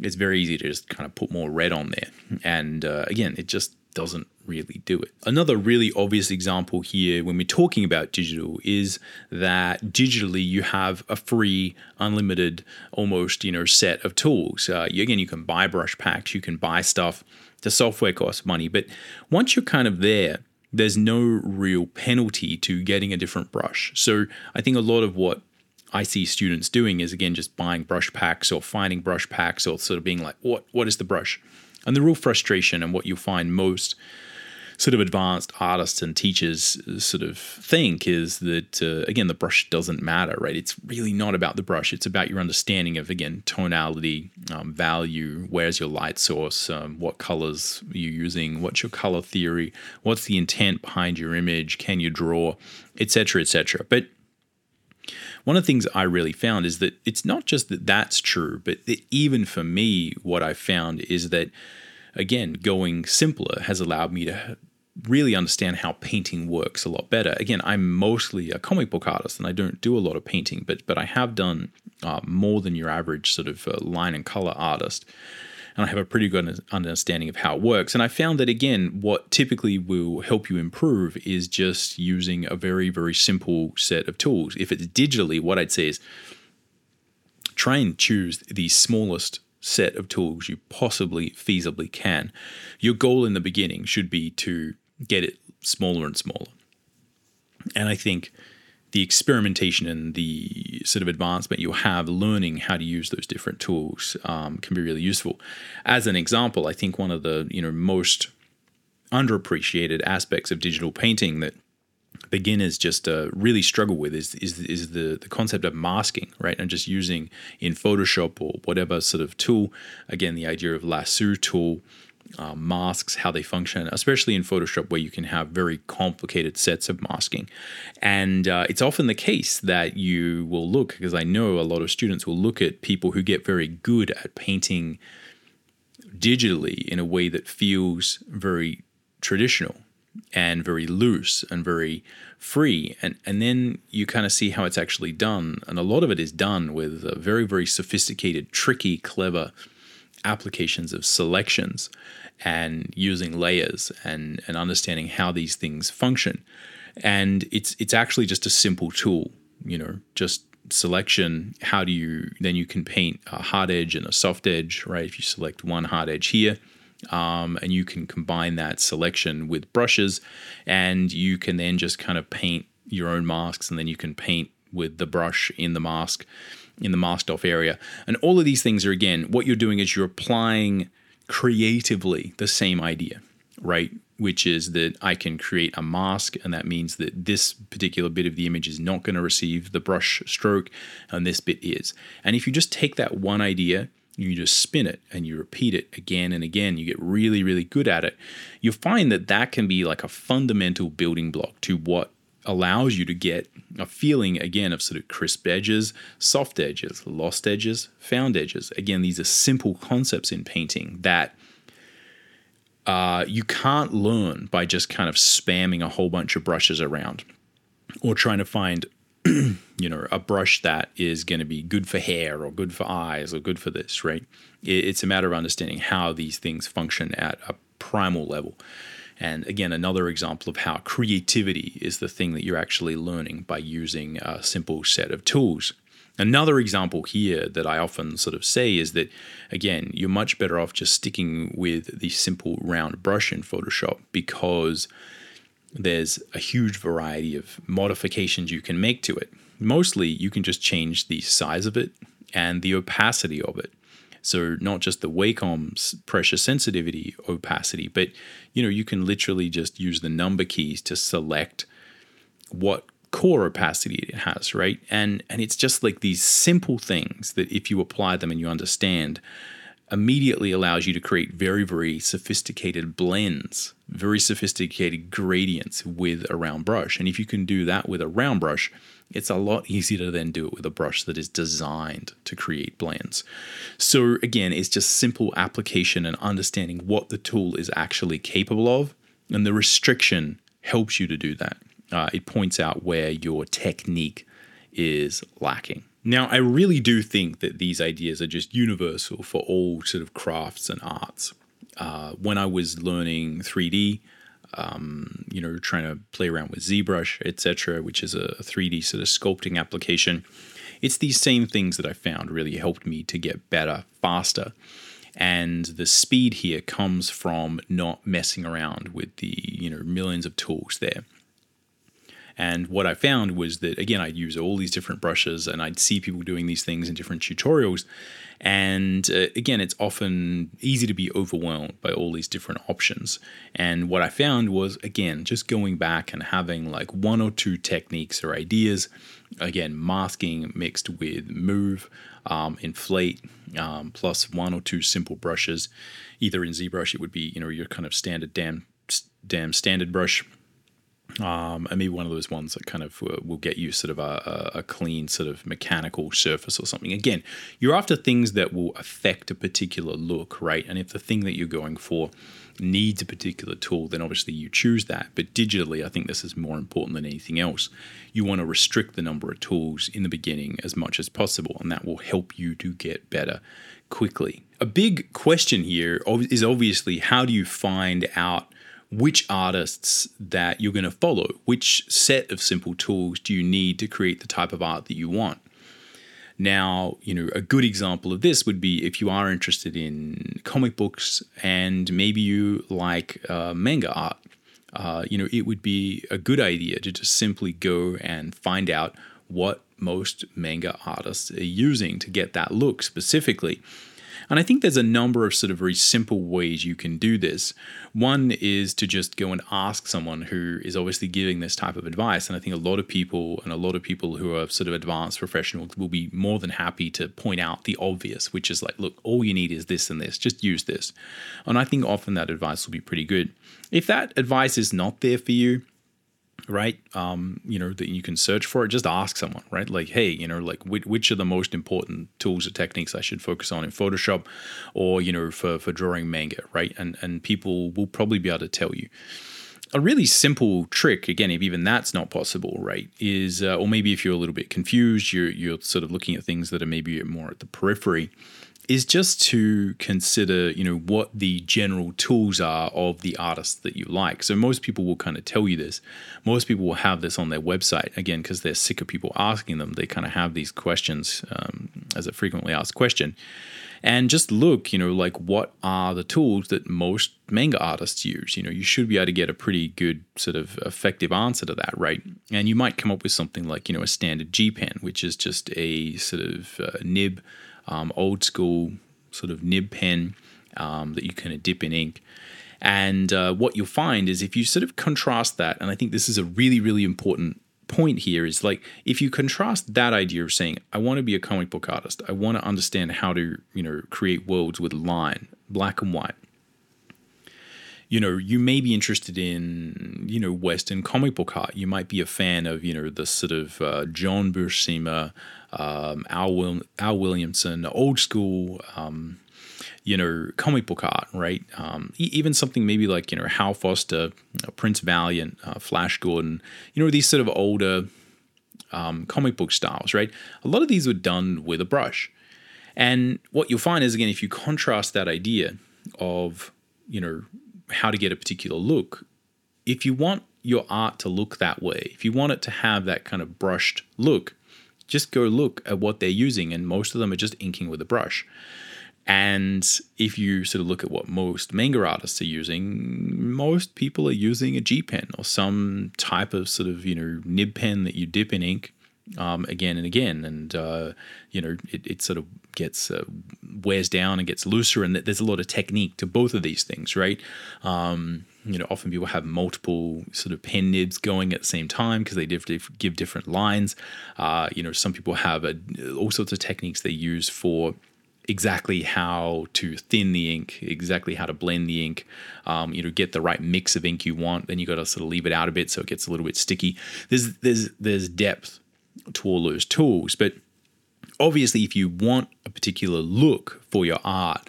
it's very easy to just kind of put more red on there. And uh, again, it just doesn't really do it. Another really obvious example here when we're talking about digital is that digitally you have a free, unlimited, almost you know set of tools. Uh, again, you can buy brush packs, you can buy stuff. The software costs money, but once you're kind of there, there's no real penalty to getting a different brush. So I think a lot of what I see students doing is again just buying brush packs or finding brush packs or sort of being like, what what is the brush? And the real frustration and what you'll find most sort of advanced artists and teachers sort of think is that uh, again the brush doesn't matter right? It's really not about the brush. It's about your understanding of again tonality um, value where's your light source um, what colors you're using what's your color theory what's the intent behind your image can you draw etc etc but one of the things I really found is that it's not just that that's true, but that even for me, what I found is that, again, going simpler has allowed me to really understand how painting works a lot better. Again, I'm mostly a comic book artist and I don't do a lot of painting, but but I have done uh, more than your average sort of uh, line and color artist and I have a pretty good understanding of how it works. And I found that again, what typically will help you improve is just using a very, very simple set of tools. If it's digitally, what I'd say is try and choose the smallest set of tools you possibly feasibly can. Your goal in the beginning should be to get it smaller and smaller. And I think the experimentation and the sort of advancement you'll have learning how to use those different tools um, can be really useful. As an example, I think one of the you know most underappreciated aspects of digital painting that beginners just uh, really struggle with is is, is the, the concept of masking, right? And just using in Photoshop or whatever sort of tool. Again, the idea of lasso tool uh, masks, how they function, especially in Photoshop, where you can have very complicated sets of masking. And uh, it's often the case that you will look, because I know a lot of students will look at people who get very good at painting digitally in a way that feels very traditional and very loose and very free. And and then you kind of see how it's actually done. And a lot of it is done with a very very sophisticated tricky clever applications of selections and using layers and, and understanding how these things function. And it's it's actually just a simple tool, you know, just selection. How do you then you can paint a hard edge and a soft edge, right? If you select one hard edge here, um, and you can combine that selection with brushes, and you can then just kind of paint your own masks, and then you can paint with the brush in the mask in the masked off area. And all of these things are, again, what you're doing is you're applying creatively the same idea, right? Which is that I can create a mask, and that means that this particular bit of the image is not going to receive the brush stroke, and this bit is. And if you just take that one idea, you just spin it and you repeat it again and again, you get really, really good at it, You'll find that that can be like a fundamental building block to what allows you to get a feeling again of sort of crisp edges, soft edges, lost edges, found edges. Again, these are simple concepts in painting that uh, you can't learn by just kind of spamming a whole bunch of brushes around or trying to find you know, a brush that is going to be good for hair or good for eyes or good for this, right? It's a matter of understanding how these things function at a primal level. And again, another example of how creativity is the thing that you're actually learning by using a simple set of tools. Another example here that I often sort of say is that, again, you're much better off just sticking with the simple round brush in Photoshop because there's a huge variety of modifications you can make to it. Mostly, you can just change the size of it and the opacity of it. So not just the Wacom's pressure sensitivity opacity, but you know you can literally just use the number keys to select what core opacity it has, right? And and it's just like these simple things that if you apply them and you understand, immediately allows you to create very very sophisticated blends, very sophisticated gradients with a round brush. And if you can do that with a round brush, it's a lot easier to then do it with a brush that is designed to create blends. So, again, it's just simple application and understanding what the tool is actually capable of, and the restriction helps you to do that. Uh, it points out where your technique is lacking. Now, I really do think that these ideas are just universal for all sort of crafts and arts. Uh, when I was learning 3D, um, you know, trying to play around with ZBrush, etc., which is a 3D sort of sculpting application. It's these same things that I found really helped me to get better faster. And the speed here comes from not messing around with the, you know, millions of tools there. And what I found was that, again, I'd use all these different brushes and I'd see people doing these things in different tutorials. And uh, again, it's often easy to be overwhelmed by all these different options. And what I found was, again, just going back and having like one or two techniques or ideas, again, masking mixed with move, um, inflate, um, plus one or two simple brushes. Either in ZBrush, it would be, you know, your kind of standard Dam, Dam Standard brush um, and maybe one of those ones that kind of uh, will get you sort of a, a, clean sort of mechanical surface or something. Again, you're after things that will affect a particular look, right? And if the thing that you're going for needs a particular tool, then obviously you choose that. But digitally, I think this is more important than anything else. You want to restrict the number of tools in the beginning as much as possible, and that will help you to get better quickly. A big question here is obviously how do you find out which artists that you're going to follow. Which set of simple tools do you need to create the type of art that you want? Now, you know, a good example of this would be if you are interested in comic books and maybe you like uh, manga art. Uh, you know, it would be a good idea to just simply go and find out what most manga artists are using to get that look specifically. And I think there's a number of sort of very simple ways you can do this. One is to just go and ask someone who is obviously giving this type of advice. And I think a lot of people and a lot of people who are sort of advanced professionals will be more than happy to point out the obvious, which is like, look, all you need is this and this, just use this. And I think often that advice will be pretty good. If that advice is not there for you, right? Um, you know, that you can search for it. Just ask someone, right? Like, hey, you know, like which, which are the most important tools or techniques I should focus on in Photoshop, or you know, for for drawing manga, right? And and people will probably be able to tell you. A really simple trick, again, if even that's not possible, right, is, uh, or maybe if you're a little bit confused, you're you're sort of looking at things that are maybe more at the periphery is just to consider, you know, what the general tools are of the artist that you like. So most people will kind of tell you this. Most people will have this on their website again because they're sick of people asking them. They kind of have these questions um, as a frequently asked question, and just look, you know, like what are the tools that most manga artists use? You know, you should be able to get a pretty good sort of effective answer to that, right? And you might come up with something like, you know, a standard G pen, which is just a sort of uh, nib um, old school sort of nib pen um, that you kind of dip in ink. And uh, what you'll find is if you sort of contrast that, and I think this is a really, really important point here is like if you contrast that idea of saying i want to be a comic book artist i want to understand how to you know create worlds with line black and white you know, you may be interested in, you know, Western comic book art. You might be a fan of, you know, the sort of uh, John Buscema, um, Al, Will- Al Williamson, old school, um, you know, comic book art, right? Um, even something maybe like, you know, Hal Foster, uh, Prince Valiant, uh, Flash Gordon, you know, these sort of older, um, comic book styles, right? A lot of these were done with a brush. And what you'll find is, again, if you contrast that idea of, you know, how to get a particular look, if you want your art to look that way, if you want it to have that kind of brushed look, just go look at what they're using. And most of them are just inking with a brush. And if you sort of look at what most manga artists are using, most people are using a G pen or some type of sort of, you know, nib pen that you dip in ink um, again and again. And, uh, you know, it, it, sort of gets, uh, wears down and gets looser. And there's a lot of technique to both of these things, right? Um, you know, often people have multiple sort of pen nibs going at the same time because they give different lines. Uh, you know, some people have a, all sorts of techniques they use for exactly how to thin the ink, exactly how to blend the ink, um, you know, get the right mix of ink you want. Then you got to sort of leave it out a bit so it gets a little bit sticky. There's there's there's depth to all those tools, but obviously, if you want a particular look for your art,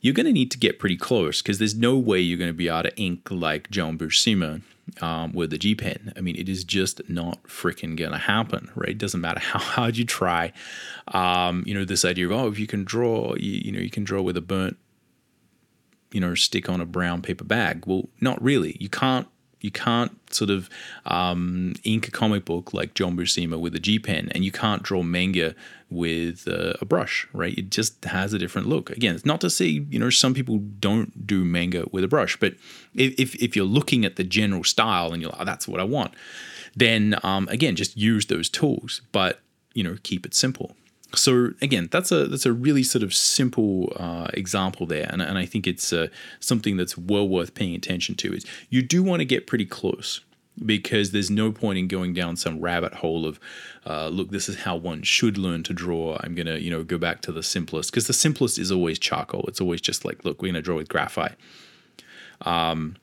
you're going to need to get pretty close because there's no way you're going to be able to ink like John Buscema um, with the G Pen. I mean, it is just not freaking going to happen, right? It doesn't matter how hard you try. Um, you know, this idea of, oh, if you can draw, you, you know, you can draw with a burnt, you know, stick on a brown paper bag. Well, not really. You can't you can't sort of um, ink a comic book like John Buscema with a G pen, and you can't draw manga with a brush, right? It just has a different look. Again, it's not to say you know some people don't do manga with a brush, but if if you're looking at the general style and you're like, oh, that's what I want, then um, again, just use those tools, but you know, keep it simple so again, that's a that's a really sort of simple uh, example there, and, and I think it's uh, something that's well worth paying attention to. Is you do want to get pretty close because there's no point in going down some rabbit hole of uh, look this is how one should learn to draw i'm going to you know go back to the simplest because the simplest is always charcoal it's always just like look we're going to draw with graphite um,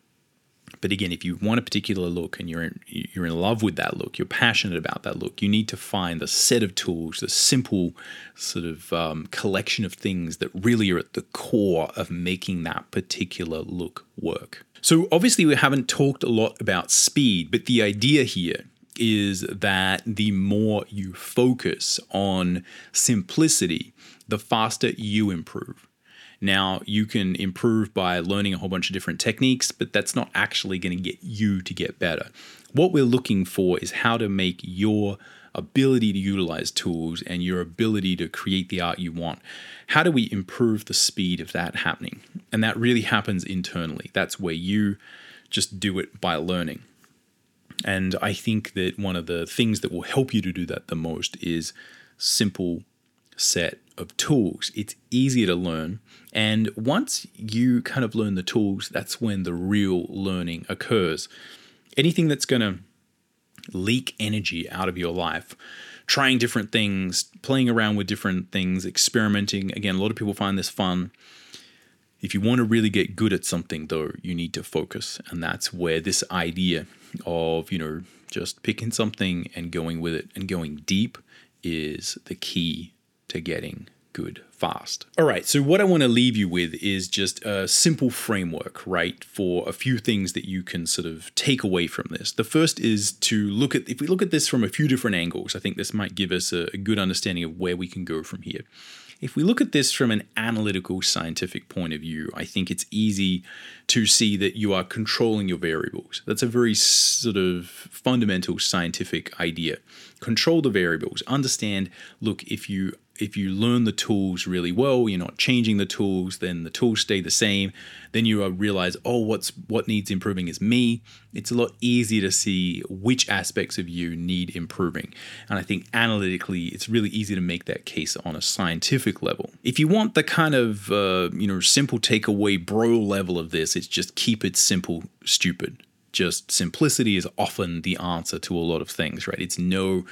but again, if you want a particular look and you're in, you're in love with that look, you're passionate about that look, you need to find the set of tools, the simple sort of um, collection of things that really are at the core of making that particular look work. So obviously, we haven't talked a lot about speed, but the idea here is that the more you focus on simplicity, the faster you improve. Now, you can improve by learning a whole bunch of different techniques, but that's not actually going to get you to get better. What we're looking for is how to make your ability to utilize tools and your ability to create the art you want. How do we improve the speed of that happening? And that really happens internally. That's where you just do it by learning. And I think that one of the things that will help you to do that the most is simple set of tools. It's easier to learn. And once you kind of learn the tools, that's when the real learning occurs. Anything that's going to leak energy out of your life, trying different things, playing around with different things, experimenting. Again, a lot of people find this fun. If you want to really get good at something, though, you need to focus. And that's where this idea of, you know, just picking something and going with it and going deep is the key to getting good fast. All right, so what I want to leave you with is just a simple framework, right, for a few things that you can sort of take away from this. The first is to look at, if we look at this from a few different angles, I think this might give us a, a good understanding of where we can go from here. If we look at this from an analytical scientific point of view, I think it's easy to see that you are controlling your variables. That's a very sort of fundamental scientific idea. Control the variables. Understand, look, if you if you learn the tools really well, you're not changing the tools, then the tools stay the same. Then you realize, oh, what's what needs improving is me. It's a lot easier to see which aspects of you need improving. And I think analytically, it's really easy to make that case on a scientific level. If you want the kind of uh, you know simple takeaway bro level of this, it's just keep it simple, stupid just simplicity is often the answer to a lot of things, right? It's no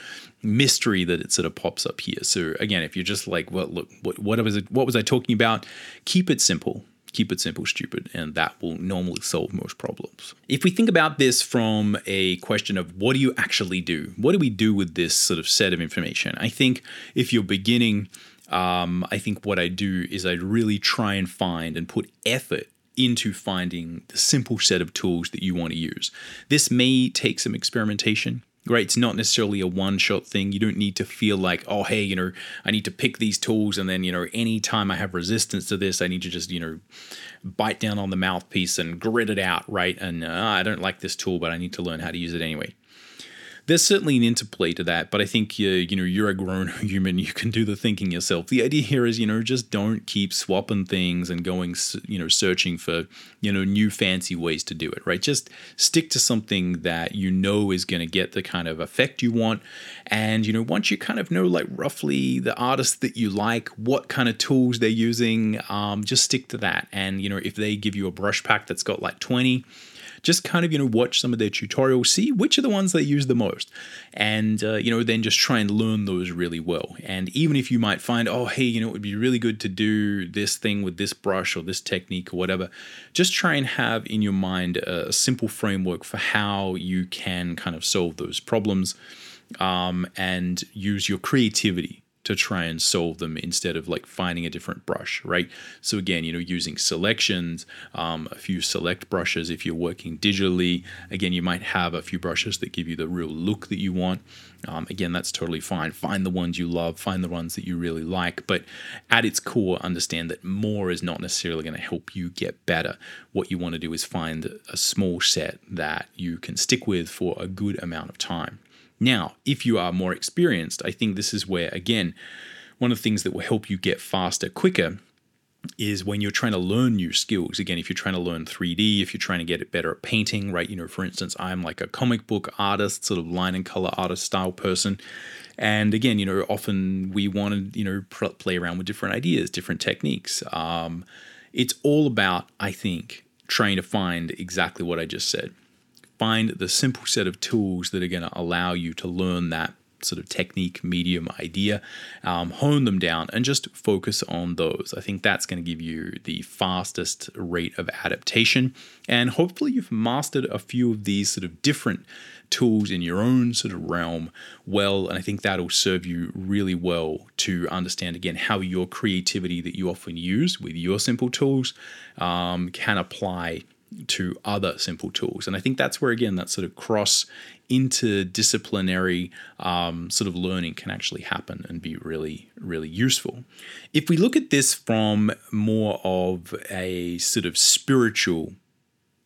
mystery that it sort of pops up here. So again, if you're just like, well, look, what, what was it, what was I talking about? Keep it simple. Keep it simple, stupid, and that will normally solve most problems. If we think about this from a question of what do you actually do? What do we do with this sort of set of information? I think if you're beginning, um, I think what I do is I really try and find and put effort into finding the simple set of tools that you want to use. This may take some experimentation. right? It's not necessarily a one shot thing. You don't need to feel like, oh, hey, you know, I need to pick these tools and then, you know, anytime I have resistance to this, I need to just, you know, bite down on the mouthpiece and grit it out, right? And uh, I don't like this tool, but I need to learn how to use it anyway there's certainly an interplay to that, but I think uh, you know you're a grown human. You can do the thinking yourself. The idea here is you know just don't keep swapping things and going you know searching for you know new fancy ways to do it. Right, just stick to something that you know is going to get the kind of effect you want. And you know once you kind of know like roughly the artist that you like, what kind of tools they're using, um, just stick to that. And you know if they give you a brush pack that's got like 20 just kind of you know watch some of their tutorials, see which are the ones they use the most, and uh, you know then just try and learn those really well. And even if you might find, oh hey, you know it would be really good to do this thing with this brush or this technique or whatever, just try and have in your mind a simple framework for how you can kind of solve those problems. Um, and use your creativity to try and solve them instead of like finding a different brush, right? So again, you know, using selections, um, a few select brushes. If you're working digitally, again, you might have a few brushes that give you the real look that you want. Um, again, that's totally fine. Find the ones you love, find the ones that you really like. But at its core, understand that more is not necessarily going to help you get better. What you want to do is find a small set that you can stick with for a good amount of time. Now, if you are more experienced, I think this is where, again, one of the things that will help you get faster quicker is when you're trying to learn new skills. Again, if you're trying to learn 3D, if you're trying to get better at painting, right? You know, for instance, I'm like a comic book artist, sort of line and color artist style person. And again, you know, often we want to, you know, play around with different ideas, different techniques. Um, it's all about, I think, trying to find exactly what I just said find the simple set of tools that are going to allow you to learn that sort of technique, medium idea, um, hone them down, and just focus on those. I think that's going to give you the fastest rate of adaptation. And hopefully, you've mastered a few of these sort of different tools in your own sort of realm well. And I think that'll serve you really well to understand, again, how your creativity that you often use with your simple tools um, can apply to other simple tools. And I think that's where, again, that sort of cross interdisciplinary um, sort of learning can actually happen and be really, really useful. If we look at this from more of a sort of spiritual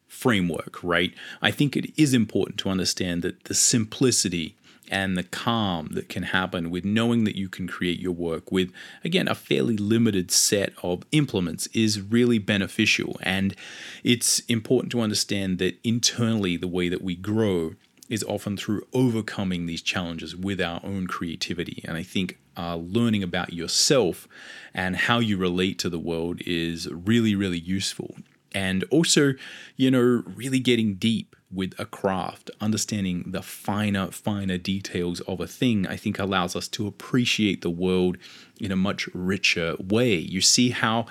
framework, right, I think it is important to understand that the simplicity and the calm that can happen with knowing that you can create your work with, again, a fairly limited set of implements is really beneficial. And it's important to understand that internally, the way that we grow is often through overcoming these challenges with our own creativity. And I think uh, learning about yourself and how you relate to the world is really, really useful. And also, you know, really getting deep with a craft, understanding the finer, finer details of a thing, I think allows us to appreciate the world in a much richer way. You see how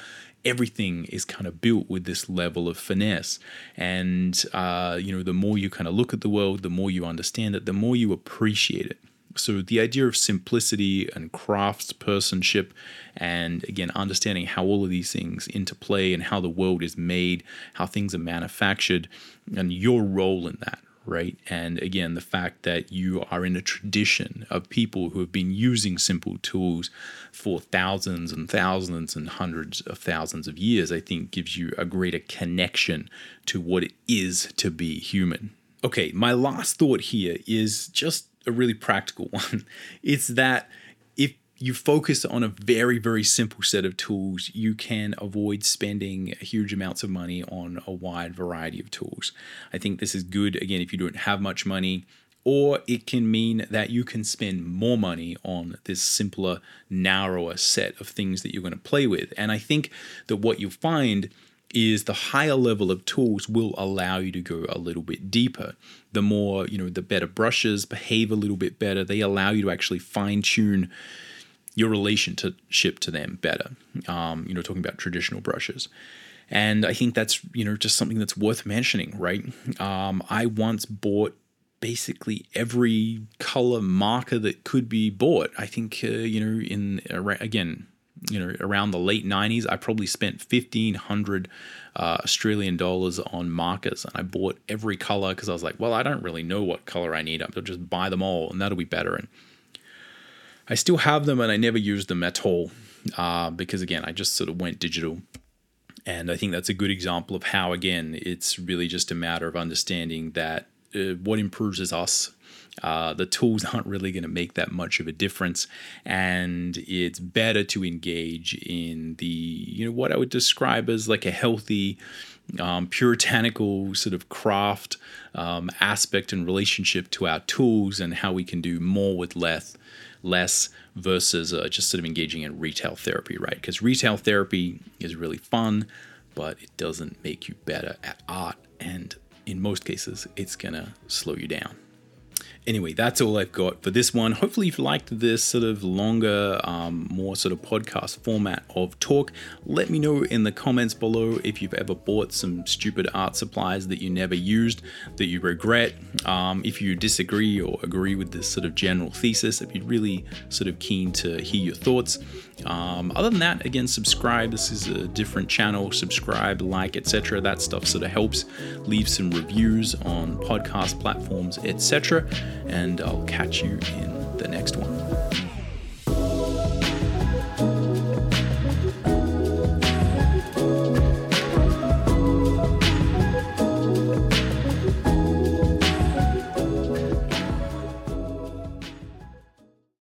everything is kind of built with this level of finesse. And, uh, you know, the more you kind of look at the world, the more you understand it, the more you appreciate it. So the idea of simplicity and craftspersonship, and again, understanding how all of these things interplay and how the world is made, how things are manufactured, and your role in that, right? And again, the fact that you are in a tradition of people who have been using simple tools for thousands and thousands and hundreds of thousands of years, I think gives you a greater connection to what it is to be human. Okay, my last thought here is just a really practical one. It's that if you focus on a very, very simple set of tools, you can avoid spending huge amounts of money on a wide variety of tools. I think this is good, again, if you don't have much money, or it can mean that you can spend more money on this simpler, narrower set of things that you're going to play with. And I think that what you'll find is the higher level of tools will allow you to go a little bit deeper. The more, you know, the better brushes behave a little bit better. They allow you to actually fine tune your relationship to them better. Um, you know, talking about traditional brushes. And I think that's, you know, just something that's worth mentioning, right? Um, I once bought basically every color marker that could be bought. I think, uh, you know, in, uh, again, you know, around the late 90s, I probably spent 1500 uh, Australian dollars on markers. And I bought every color because I was like, well, I don't really know what color I need. I'll just buy them all and that'll be better. And I still have them and I never used them at all uh, because, again, I just sort of went digital. And I think that's a good example of how, again, it's really just a matter of understanding that uh, what improves is us uh, the tools aren't really going to make that much of a difference, and it's better to engage in the you know what I would describe as like a healthy, um, puritanical sort of craft um, aspect and relationship to our tools and how we can do more with less less versus uh, just sort of engaging in retail therapy, right? Because retail therapy is really fun, but it doesn't make you better at art, and in most cases, it's gonna slow you down anyway, that's all I've got for this one. Hopefully, you've liked this sort of longer, um, more sort of podcast format of talk. Let me know in the comments below if you've ever bought some stupid art supplies that you never used, that you regret. Um, if you disagree or agree with this sort of general thesis, I'd be really sort of keen to hear your thoughts. Um, other than that, again, subscribe. This is a different channel. Subscribe, like, etc. That stuff sort of helps. Leave some reviews on podcast platforms, etc and I'll catch you in the next one.